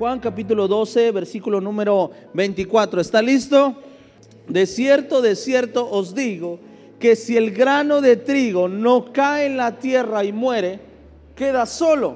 Juan capítulo 12, versículo número 24. ¿Está listo? De cierto, de cierto os digo que si el grano de trigo no cae en la tierra y muere, queda solo.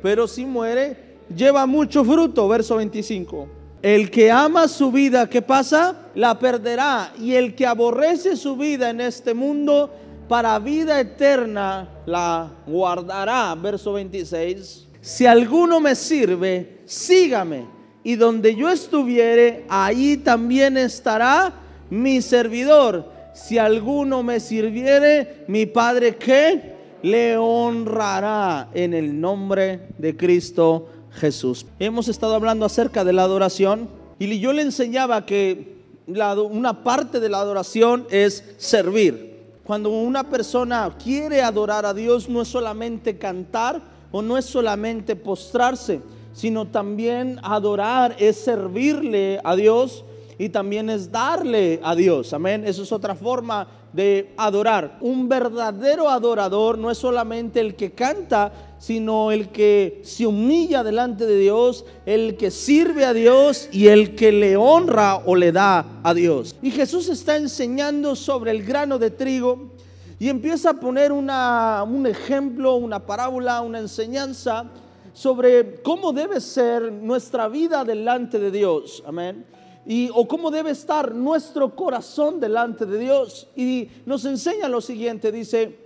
Pero si muere, lleva mucho fruto. Verso 25. El que ama su vida, ¿qué pasa? La perderá. Y el que aborrece su vida en este mundo, para vida eterna la guardará. Verso 26 si alguno me sirve, sígame. Y donde yo estuviere, ahí también estará mi servidor. Si alguno me sirviere, mi Padre que le honrará en el nombre de Cristo Jesús. Hemos estado hablando acerca de la adoración y yo le enseñaba que una parte de la adoración es servir. Cuando una persona quiere adorar a Dios no es solamente cantar, o no es solamente postrarse, sino también adorar, es servirle a Dios y también es darle a Dios. Amén. Eso es otra forma de adorar. Un verdadero adorador no es solamente el que canta, sino el que se humilla delante de Dios, el que sirve a Dios y el que le honra o le da a Dios. Y Jesús está enseñando sobre el grano de trigo y empieza a poner un ejemplo, una parábola, una enseñanza sobre cómo debe ser nuestra vida delante de Dios. Amén. Y, o cómo debe estar nuestro corazón delante de Dios. Y nos enseña lo siguiente, dice,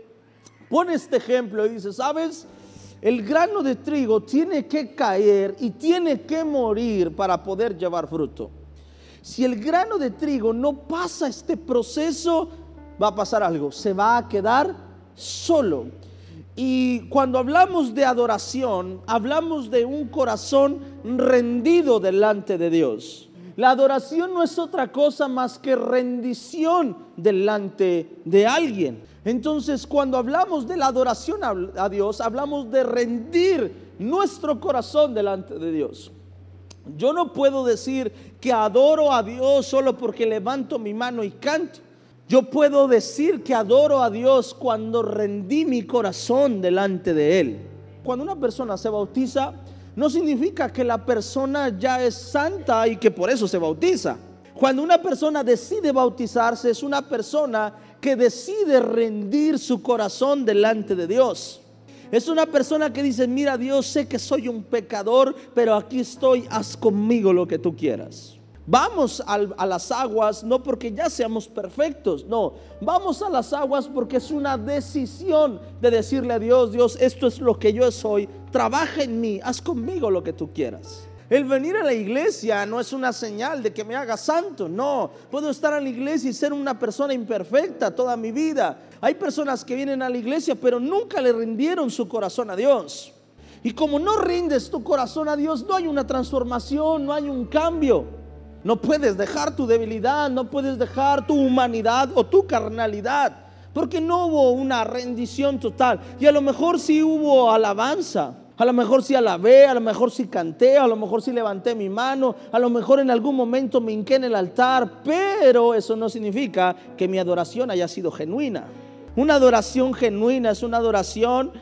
pone este ejemplo y dice, ¿sabes? El grano de trigo tiene que caer y tiene que morir para poder llevar fruto. Si el grano de trigo no pasa este proceso, va a pasar algo, se va a quedar solo. Y cuando hablamos de adoración, hablamos de un corazón rendido delante de Dios. La adoración no es otra cosa más que rendición delante de alguien. Entonces, cuando hablamos de la adoración a Dios, hablamos de rendir nuestro corazón delante de Dios. Yo no puedo decir que adoro a Dios solo porque levanto mi mano y canto. Yo puedo decir que adoro a Dios cuando rendí mi corazón delante de Él. Cuando una persona se bautiza, no significa que la persona ya es santa y que por eso se bautiza. Cuando una persona decide bautizarse, es una persona que decide rendir su corazón delante de Dios. Es una persona que dice, mira Dios, sé que soy un pecador, pero aquí estoy, haz conmigo lo que tú quieras. Vamos a las aguas no porque ya seamos perfectos, no, vamos a las aguas porque es una decisión de decirle a Dios, Dios, esto es lo que yo soy, trabaja en mí, haz conmigo lo que tú quieras. El venir a la iglesia no es una señal de que me haga santo, no. Puedo estar en la iglesia y ser una persona imperfecta toda mi vida. Hay personas que vienen a la iglesia pero nunca le rindieron su corazón a Dios. Y como no rindes tu corazón a Dios, no hay una transformación, no hay un cambio. No puedes dejar tu debilidad, no puedes dejar tu humanidad o tu carnalidad, porque no hubo una rendición total. Y a lo mejor sí hubo alabanza, a lo mejor sí alabé, a lo mejor sí canté, a lo mejor sí levanté mi mano, a lo mejor en algún momento me hinqué en el altar, pero eso no significa que mi adoración haya sido genuina. Una adoración genuina es una adoración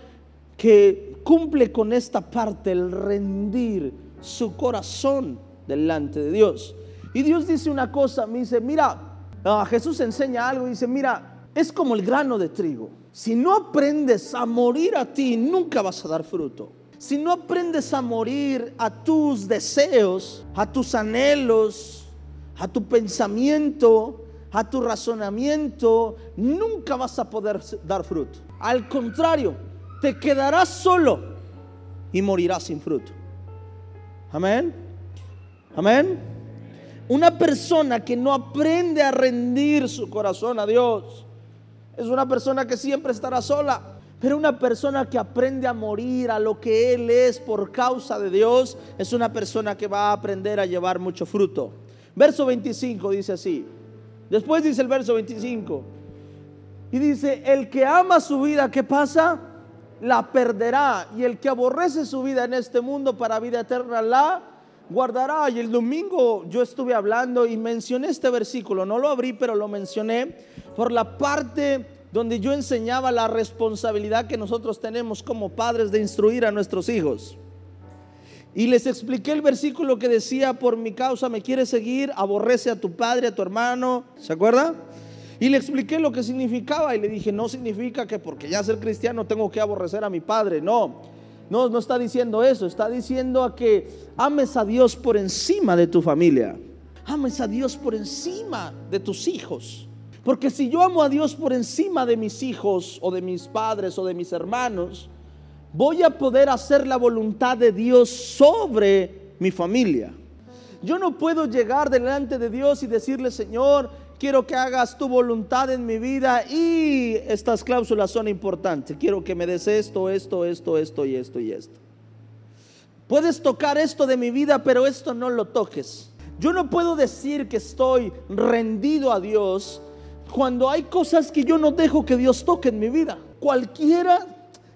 que cumple con esta parte, el rendir su corazón delante de Dios. Y Dios dice una cosa, me dice, mira, ah, Jesús enseña algo, dice, mira, es como el grano de trigo. Si no aprendes a morir a ti, nunca vas a dar fruto. Si no aprendes a morir a tus deseos, a tus anhelos, a tu pensamiento, a tu razonamiento, nunca vas a poder dar fruto. Al contrario, te quedarás solo y morirás sin fruto. Amén. Amén. Una persona que no aprende a rendir su corazón a Dios es una persona que siempre estará sola. Pero una persona que aprende a morir a lo que Él es por causa de Dios es una persona que va a aprender a llevar mucho fruto. Verso 25 dice así. Después dice el verso 25. Y dice, el que ama su vida, ¿qué pasa? La perderá. Y el que aborrece su vida en este mundo para vida eterna, la guardará. Y el domingo yo estuve hablando y mencioné este versículo, no lo abrí, pero lo mencioné por la parte donde yo enseñaba la responsabilidad que nosotros tenemos como padres de instruir a nuestros hijos. Y les expliqué el versículo que decía, por mi causa me quieres seguir, aborrece a tu padre, a tu hermano, ¿se acuerda? Y le expliqué lo que significaba y le dije, no significa que porque ya ser cristiano tengo que aborrecer a mi padre, no. No, no está diciendo eso, está diciendo a que ames a Dios por encima de tu familia. Ames a Dios por encima de tus hijos. Porque si yo amo a Dios por encima de mis hijos o de mis padres o de mis hermanos, voy a poder hacer la voluntad de Dios sobre mi familia. Yo no puedo llegar delante de Dios y decirle, Señor, quiero que hagas tu voluntad en mi vida y estas cláusulas son importantes. Quiero que me des esto, esto, esto, esto y esto y esto. Puedes tocar esto de mi vida, pero esto no lo toques. Yo no puedo decir que estoy rendido a Dios cuando hay cosas que yo no dejo que Dios toque en mi vida. Cualquiera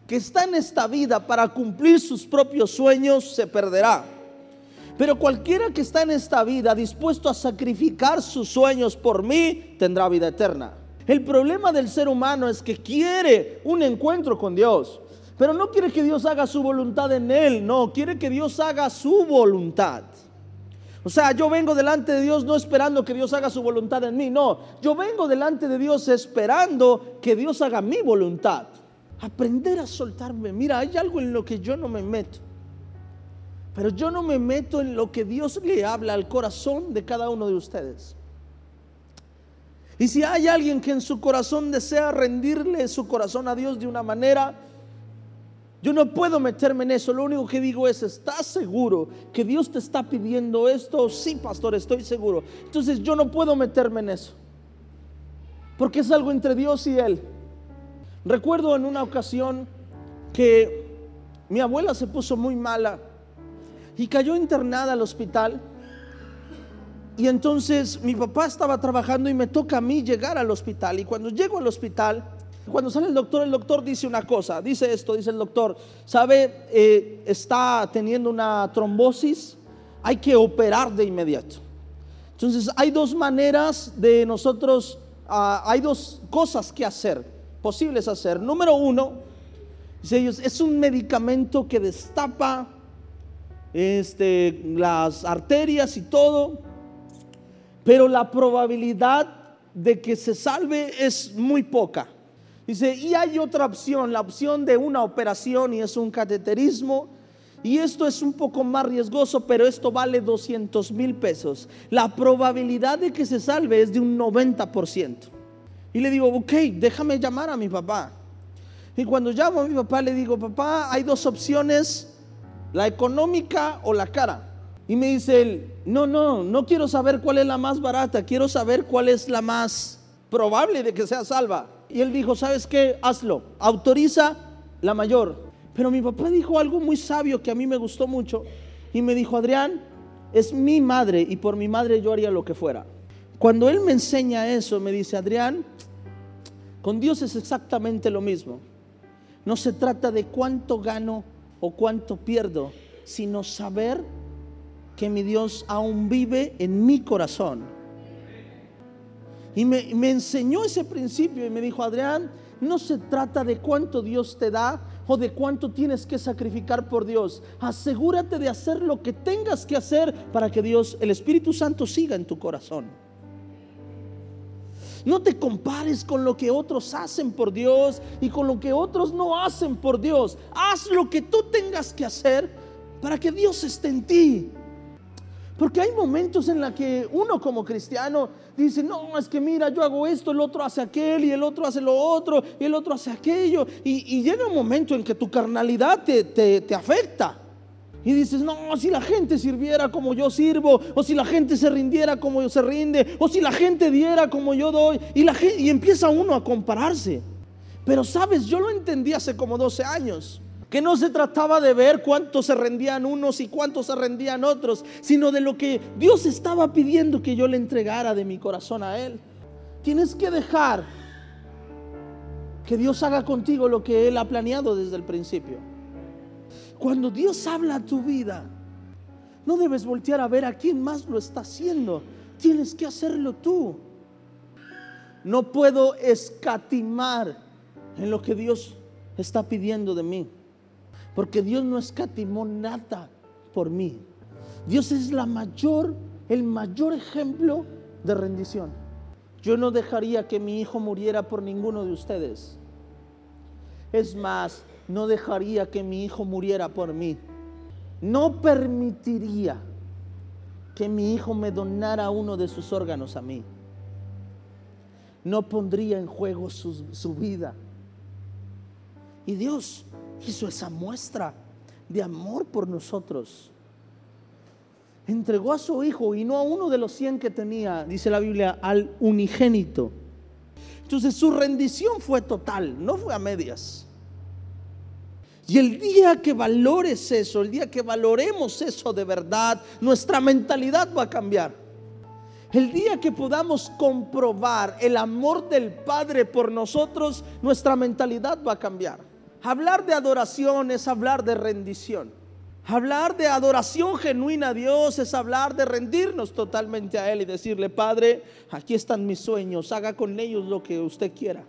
que está en esta vida para cumplir sus propios sueños se perderá. Pero cualquiera que está en esta vida dispuesto a sacrificar sus sueños por mí, tendrá vida eterna. El problema del ser humano es que quiere un encuentro con Dios, pero no quiere que Dios haga su voluntad en él, no, quiere que Dios haga su voluntad. O sea, yo vengo delante de Dios no esperando que Dios haga su voluntad en mí, no, yo vengo delante de Dios esperando que Dios haga mi voluntad. Aprender a soltarme. Mira, hay algo en lo que yo no me meto. Pero yo no me meto en lo que Dios le habla al corazón de cada uno de ustedes. Y si hay alguien que en su corazón desea rendirle su corazón a Dios de una manera, yo no puedo meterme en eso. Lo único que digo es, ¿estás seguro que Dios te está pidiendo esto? Sí, pastor, estoy seguro. Entonces yo no puedo meterme en eso. Porque es algo entre Dios y Él. Recuerdo en una ocasión que mi abuela se puso muy mala y cayó internada al hospital. Y entonces mi papá estaba trabajando y me toca a mí llegar al hospital. Y cuando llego al hospital, cuando sale el doctor, el doctor dice una cosa, dice esto, dice el doctor, sabe, eh, está teniendo una trombosis, hay que operar de inmediato. Entonces hay dos maneras de nosotros, ah, hay dos cosas que hacer, posibles hacer. Número uno, dice ellos, es un medicamento que destapa este, las arterias y todo, pero la probabilidad de que se salve es muy poca. Dice, y hay otra opción, la opción de una operación y es un cateterismo. Y esto es un poco más riesgoso, pero esto vale 200 mil pesos. La probabilidad de que se salve es de un 90%. Y le digo, ok, déjame llamar a mi papá. Y cuando llamo a mi papá, le digo, papá, hay dos opciones la económica o la cara. Y me dice él, no, no, no quiero saber cuál es la más barata, quiero saber cuál es la más probable de que sea salva. Y él dijo, ¿sabes qué? Hazlo, autoriza la mayor. Pero mi papá dijo algo muy sabio que a mí me gustó mucho y me dijo, Adrián, es mi madre y por mi madre yo haría lo que fuera. Cuando él me enseña eso, me dice, Adrián, con Dios es exactamente lo mismo. No se trata de cuánto gano o cuánto pierdo, sino saber que mi Dios aún vive en mi corazón. Y me, me, enseñó ese principio y me dijo, Adrián, no se trata de cuánto Dios te da o de cuánto tienes que sacrificar por Dios. Asegúrate de hacer lo que tengas que hacer para que Dios, el Espíritu Santo, siga en tu corazón. No te compares con lo que otros hacen por Dios y con lo que otros no hacen por Dios. Haz lo que tú tengas que hacer para que Dios esté en ti. Porque hay momentos en los que uno como cristiano dice, no, es que mira, yo hago esto, el otro hace aquel y el otro hace lo otro y el otro hace aquello. Y, llega un momento en que tu carnalidad te, te afecta. Y dices, no, si la gente sirviera como yo sirvo, o si la gente se rindiera como yo se rinde, o si la gente diera como yo doy, y, la y empieza uno a compararse. Pero sabes, yo lo entendí hace como 12 años, que no se trataba de ver cuánto se rendían unos y cuántos se rendían otros, sino de lo que Dios estaba pidiendo que yo le entregara de mi corazón a Él. Tienes que dejar que Dios haga contigo lo que Él ha planeado desde el principio. Cuando Dios habla a tu vida, no debes voltear a ver a quién más lo está haciendo. Tienes que hacerlo tú. No puedo escatimar en lo que Dios está pidiendo de mí. Porque Dios no escatimó nada por mí. Dios es la mayor, el mayor ejemplo de rendición. Yo no dejaría que mi hijo muriera por ninguno de ustedes. Es más, no dejaría que mi hijo muriera por mí. No permitiría que mi hijo me donara uno de sus órganos a mí. No pondría en juego su, su vida. Y Dios hizo esa muestra de amor por nosotros. Entregó a su hijo y no a uno de los cien que tenía, dice la Biblia, al unigénito. Entonces su rendición fue total, no fue a medias. Y el día que valores eso, el día que valoremos eso de verdad, nuestra mentalidad va a cambiar. El día que podamos comprobar el amor del Padre por nosotros, nuestra mentalidad va a cambiar. Hablar de adoración es hablar de rendición. Hablar de adoración genuina a Dios es hablar de rendirnos totalmente a Él y decirle, Padre, aquí están mis sueños, haga con ellos lo que usted quiera.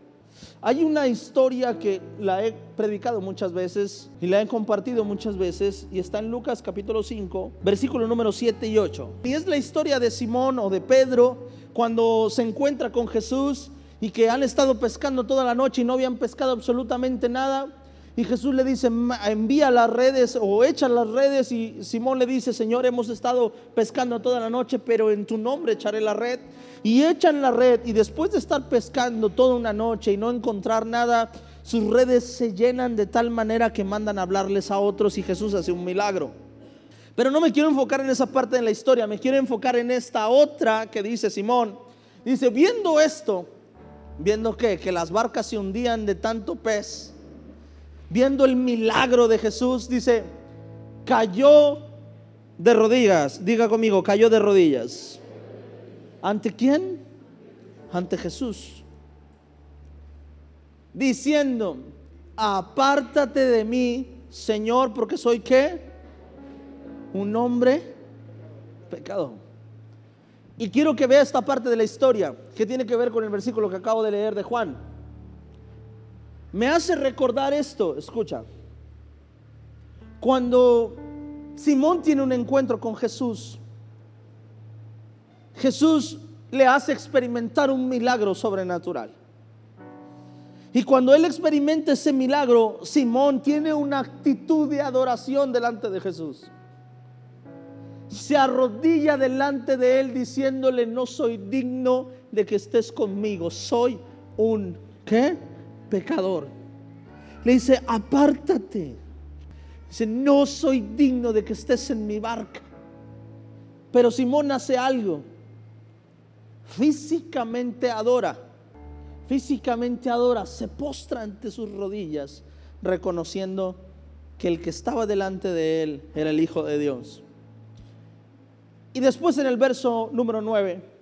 Hay una historia que la he predicado muchas veces y la he compartido muchas veces y está en Lucas capítulo 5, versículo número 7 y 8. Y es la historia de Simón o de Pedro cuando se encuentra con Jesús y que han estado pescando toda la noche y no habían pescado absolutamente nada. Y Jesús le dice, envía las redes o echa las redes. Y Simón le dice, Señor, hemos estado pescando toda la noche, pero en tu nombre echaré la red. Y echan la red y después de estar pescando toda una noche y no encontrar nada, sus redes se llenan de tal manera que mandan a hablarles a otros y Jesús hace un milagro. Pero no me quiero enfocar en esa parte de la historia, me quiero enfocar en esta otra que dice Simón. Dice, viendo esto, viendo que, que las barcas se hundían de tanto pez viendo el milagro de Jesús, dice, cayó de rodillas. Diga conmigo, cayó de rodillas. ¿Ante quién? Ante Jesús. Diciendo, apártate de mí, Señor, porque soy qué? Un hombre pecado. Y quiero que vea esta parte de la historia que tiene que ver con el versículo que acabo de leer de Juan. Me hace recordar esto, escucha. Cuando Simón tiene un encuentro con Jesús, Jesús le hace experimentar un milagro sobrenatural. Y cuando él experimenta ese milagro, Simón tiene una actitud de adoración delante de Jesús. Se arrodilla delante de él diciéndole, no soy digno de que estés conmigo, soy un, ¿qué? Pecador. Le dice, apártate. Dice, no soy digno de que estés en mi barca. Pero Simón hace algo. Físicamente adora. Físicamente adora. Se postra ante sus rodillas, reconociendo que el que estaba delante de él era el Hijo de Dios. Y después en el verso número 9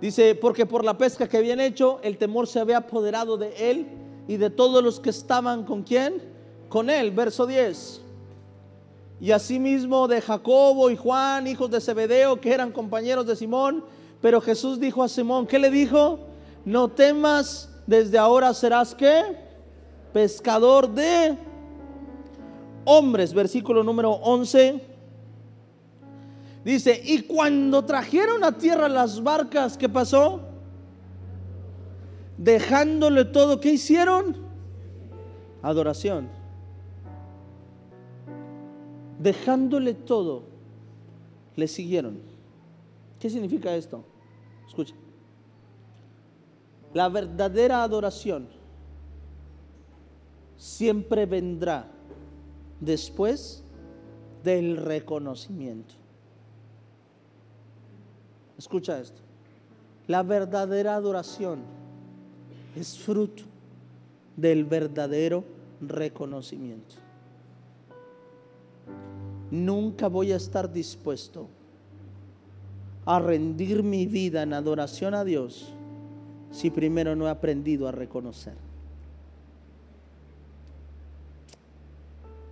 Dice, porque por la pesca que habían hecho, el temor se había apoderado de él y de todos los que estaban con quién? Con él, verso 10. Y asimismo de Jacobo y Juan, hijos de Zebedeo, que eran compañeros de Simón. Pero Jesús dijo a Simón, ¿qué le dijo? No temas, desde ahora serás qué? Pescador de hombres, versículo número 11. Dice, y cuando trajeron a tierra las barcas, ¿qué pasó? Dejándole todo, ¿qué hicieron? Adoración. Dejándole todo, le siguieron. ¿Qué significa esto? Escucha. La verdadera adoración siempre vendrá después del reconocimiento. Escucha esto. La verdadera adoración es fruto del verdadero reconocimiento. Nunca voy a estar dispuesto a rendir mi vida en adoración a Dios si primero no he aprendido a reconocer.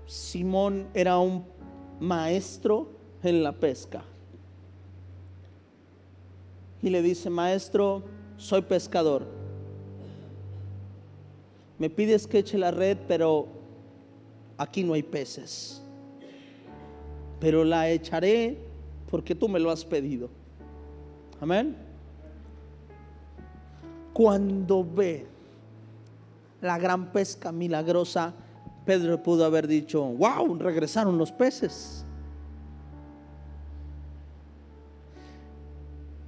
Simón era un maestro en la pesca y le dice, maestro, soy pescador. Me pides que eche la red, pero aquí no hay peces, pero la echaré porque tú me lo has pedido. Amén. Cuando ve la gran pesca milagrosa, Pedro pudo haber dicho, wow, regresaron los peces.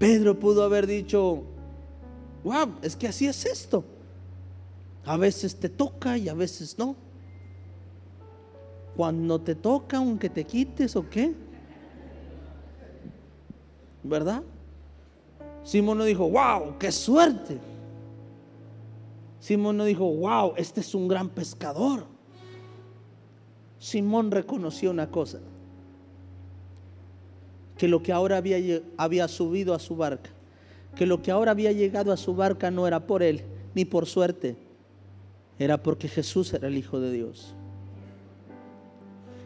Pedro pudo haber dicho, wow, es que así es esto. A veces te toca y a veces no. Cuando te toca, aunque te quites o qué. ¿Verdad? Simón no dijo, wow, qué suerte. Simón no dijo, wow, este es un gran pescador. Simón reconoció una cosa, que lo que ahora había, había subido a su barca, que lo que ahora había llegado a su barca no era por él, ni por suerte, era porque Jesús era el Hijo de Dios.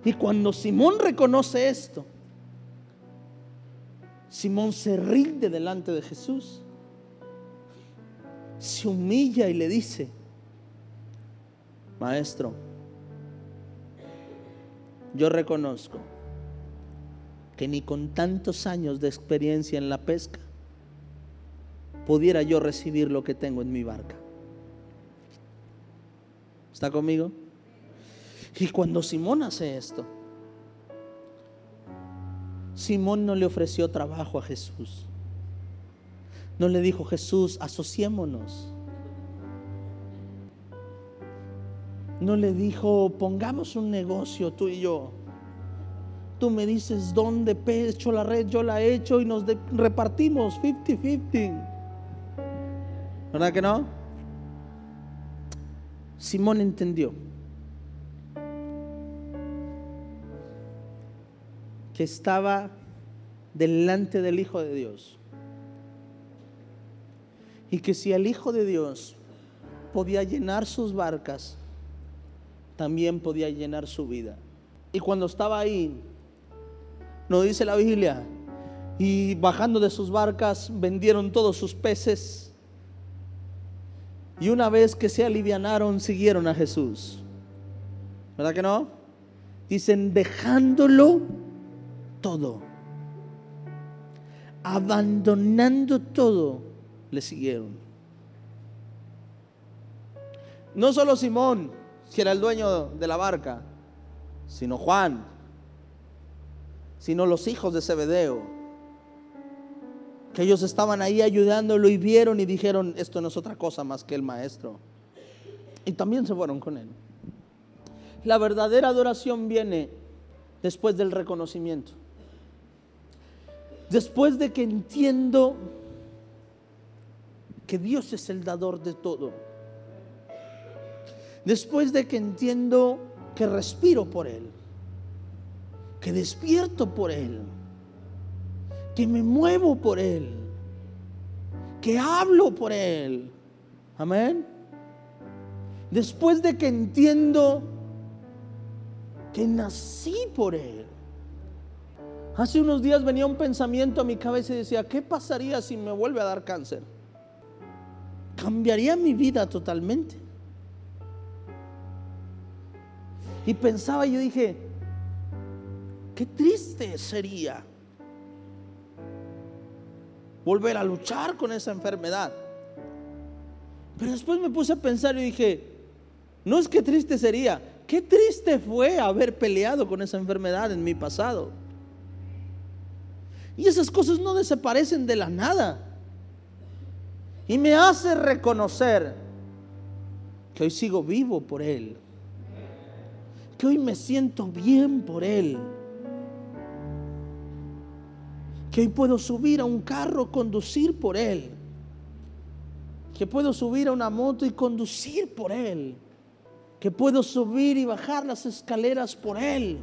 Y cuando Simón reconoce esto, Simón se rinde delante de Jesús, se humilla y le dice, Maestro, yo reconozco que ni con tantos años de experiencia en la pesca pudiera yo recibir lo que tengo en mi barca. ¿Está conmigo? Y cuando Simón hace esto, Simón no le ofreció trabajo a Jesús. No le dijo, Jesús, asociémonos. No le dijo, pongamos un negocio tú y yo. Tú me dices dónde hecho la red, yo la he hecho y nos repartimos 50-50. ¿Verdad que no? Simón entendió que estaba delante del Hijo de Dios. Y que si el Hijo de Dios podía llenar sus barcas, también podía llenar su vida. Y cuando estaba ahí, dice la Biblia, y bajando de sus barcas vendieron todos sus peces. Y una vez que se alivianaron, siguieron a Jesús. ¿Verdad que no? Dicen, dejándolo todo. Abandonando todo, le siguieron. No solo Simón, que era el dueño de la barca, sino Juan, sino los hijos de Zebedeo, que ellos estaban ahí ayudándolo y vieron y dijeron, esto no es otra cosa más que el maestro. Y también se fueron con él. La verdadera adoración viene después del reconocimiento. Después de que entiendo que Dios es el dador de todo. Después de que entiendo que respiro por Él. Que despierto por Él. Que me muevo por Él. Que hablo por Él. Amén. Después de que entiendo que nací por Él Hace unos días venía un pensamiento a mi cabeza y decía, ¿qué pasaría si me vuelve a dar cáncer? Cambiaría mi vida totalmente. Y pensaba, yo dije, qué triste sería volver a luchar con esa enfermedad. Pero después me puse a pensar y dije, no es que triste sería, qué triste fue haber peleado con esa enfermedad en mi pasado. Y esas cosas no desaparecen de la nada. Y me hace reconocer que hoy sigo vivo por Él. Que hoy me siento bien por Él. Que hoy puedo subir a un carro, conducir por Él. Que puedo subir a una moto y conducir por Él. Que puedo subir y bajar las escaleras por Él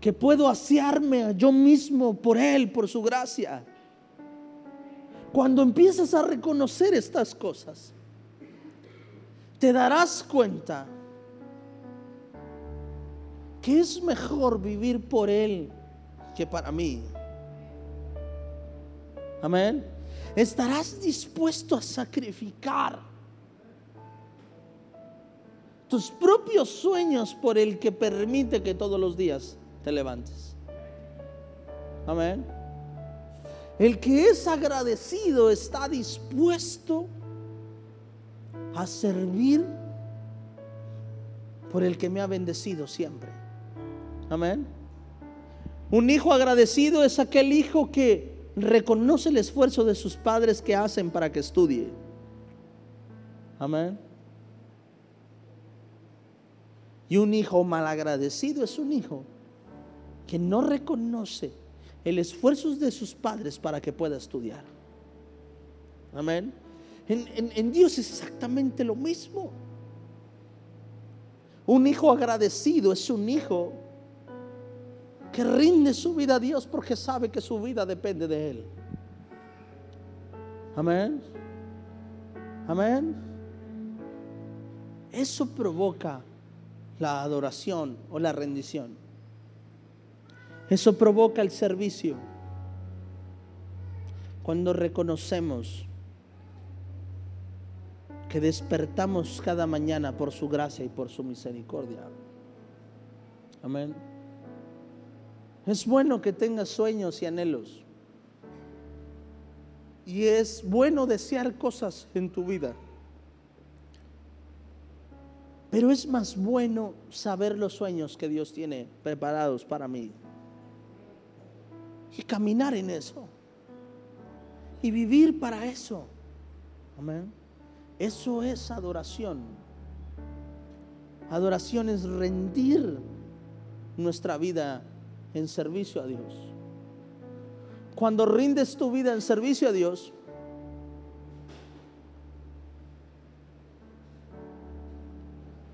que puedo asearme yo mismo por Él, por su gracia. Cuando empiezas a reconocer estas cosas, te darás cuenta que es mejor vivir por Él que para mí. Amén. Estarás dispuesto a sacrificar tus propios sueños por el que permite que todos los días te levantes. Amén. El que es agradecido está dispuesto a servir por el que me ha bendecido siempre. Amén. Un hijo agradecido es aquel hijo que reconoce el esfuerzo de sus padres que hacen para que estudie. Amén. Y un hijo malagradecido es un hijo que no reconoce el esfuerzo de sus padres para que pueda estudiar. Amén. En, en, Dios es exactamente lo mismo. Un hijo agradecido es un hijo que rinde su vida a Dios porque sabe que su vida depende de Él. Amén. Amén. Eso provoca la adoración o la rendición. Eso provoca el servicio. Cuando reconocemos que despertamos cada mañana por su gracia y por su misericordia. Amén. Es bueno que tengas sueños y anhelos. Y es bueno desear cosas en tu vida. Pero es más bueno saber los sueños que Dios tiene preparados para mí. Y caminar en eso. Y vivir para eso. Amén. Eso es adoración. Adoración es rendir nuestra vida en servicio a Dios. Cuando rindes tu vida en servicio a Dios,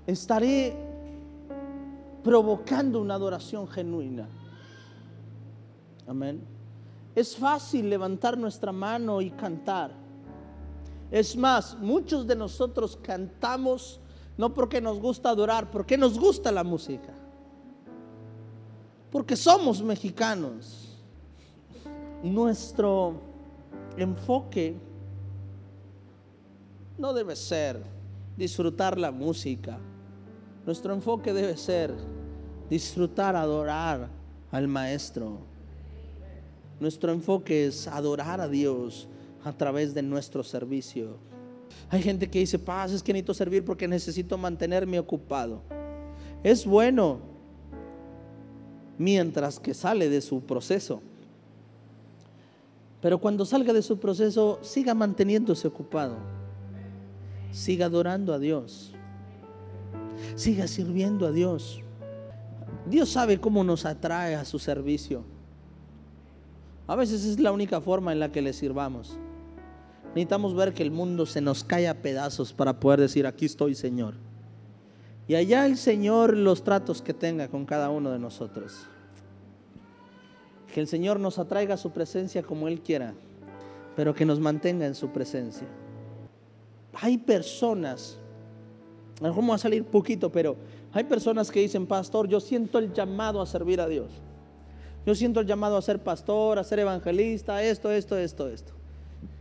estaré provocando una adoración genuina. Amén. Es fácil levantar nuestra mano y cantar. Es más, muchos de nosotros cantamos no porque nos gusta adorar, porque nos gusta la música. Porque somos mexicanos. Nuestro enfoque no debe ser disfrutar la música nuestro enfoque debe ser disfrutar, adorar al Maestro. Nuestro enfoque es adorar a Dios a través de nuestro servicio. Hay gente que dice, paz, es que necesito servir porque necesito mantenerme ocupado. Es bueno mientras que sale de su proceso. Pero cuando salga de su proceso, siga manteniéndose ocupado. Siga adorando a Dios. Siga sirviendo a Dios. Dios sabe cómo nos atrae a su servicio. A veces es la única forma en la que le sirvamos. Necesitamos ver que el mundo se nos cae a pedazos para poder decir, aquí estoy Señor. Y allá el Señor los tratos que tenga con cada uno de nosotros. Que el Señor nos atraiga a su presencia como Él quiera, pero que nos mantenga en su presencia. Hay personas a lo mejor va a salir poquito, pero hay personas que dicen, pastor, yo siento el llamado a servir a Dios. Yo siento el llamado a ser pastor, a ser evangelista, esto, esto, esto, esto.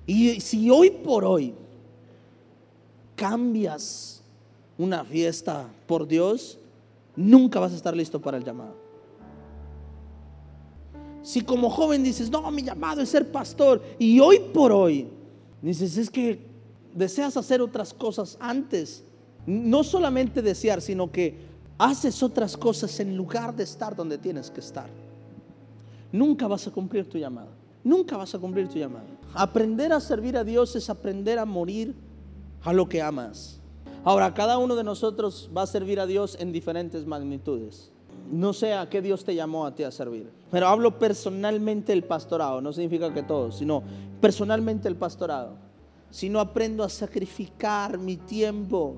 Y si hoy por hoy cambias una fiesta por Dios, nunca vas a estar listo para el llamado. Si como joven dices, no, mi llamado es ser pastor, y hoy por hoy dices, es que deseas hacer otras cosas antes no solamente desear, sino que haces otras cosas en lugar de estar donde tienes que estar. Nunca vas a cumplir tu llamado. Nunca vas a cumplir tu llamado. Aprender a servir a Dios es aprender a morir a lo que amas. Ahora, cada uno de nosotros va a servir a Dios en diferentes magnitudes. No sé a qué Dios te llamó a ti a servir. Pero hablo personalmente el pastorado. No significa que todos, sino personalmente el pastorado. Si no aprendo a sacrificar mi tiempo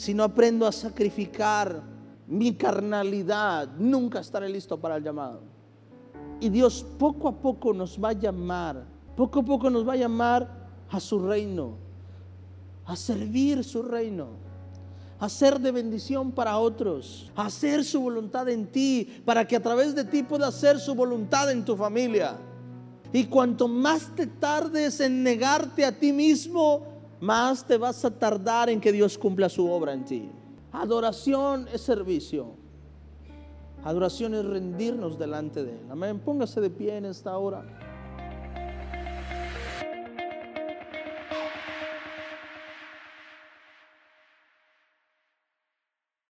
si no aprendo a sacrificar mi carnalidad, nunca estaré listo para el llamado. Y Dios poco a poco nos va a llamar, poco a poco nos va a llamar a su reino, a servir su reino, a ser de bendición para otros, a hacer su voluntad en ti, para que a través de ti pueda hacer su voluntad en tu familia. Y cuanto más te tardes en negarte a ti mismo, más te vas a tardar en que Dios cumpla su obra en ti. Adoración es servicio. Adoración es rendirnos delante de Él. Amén. Póngase de pie en esta hora.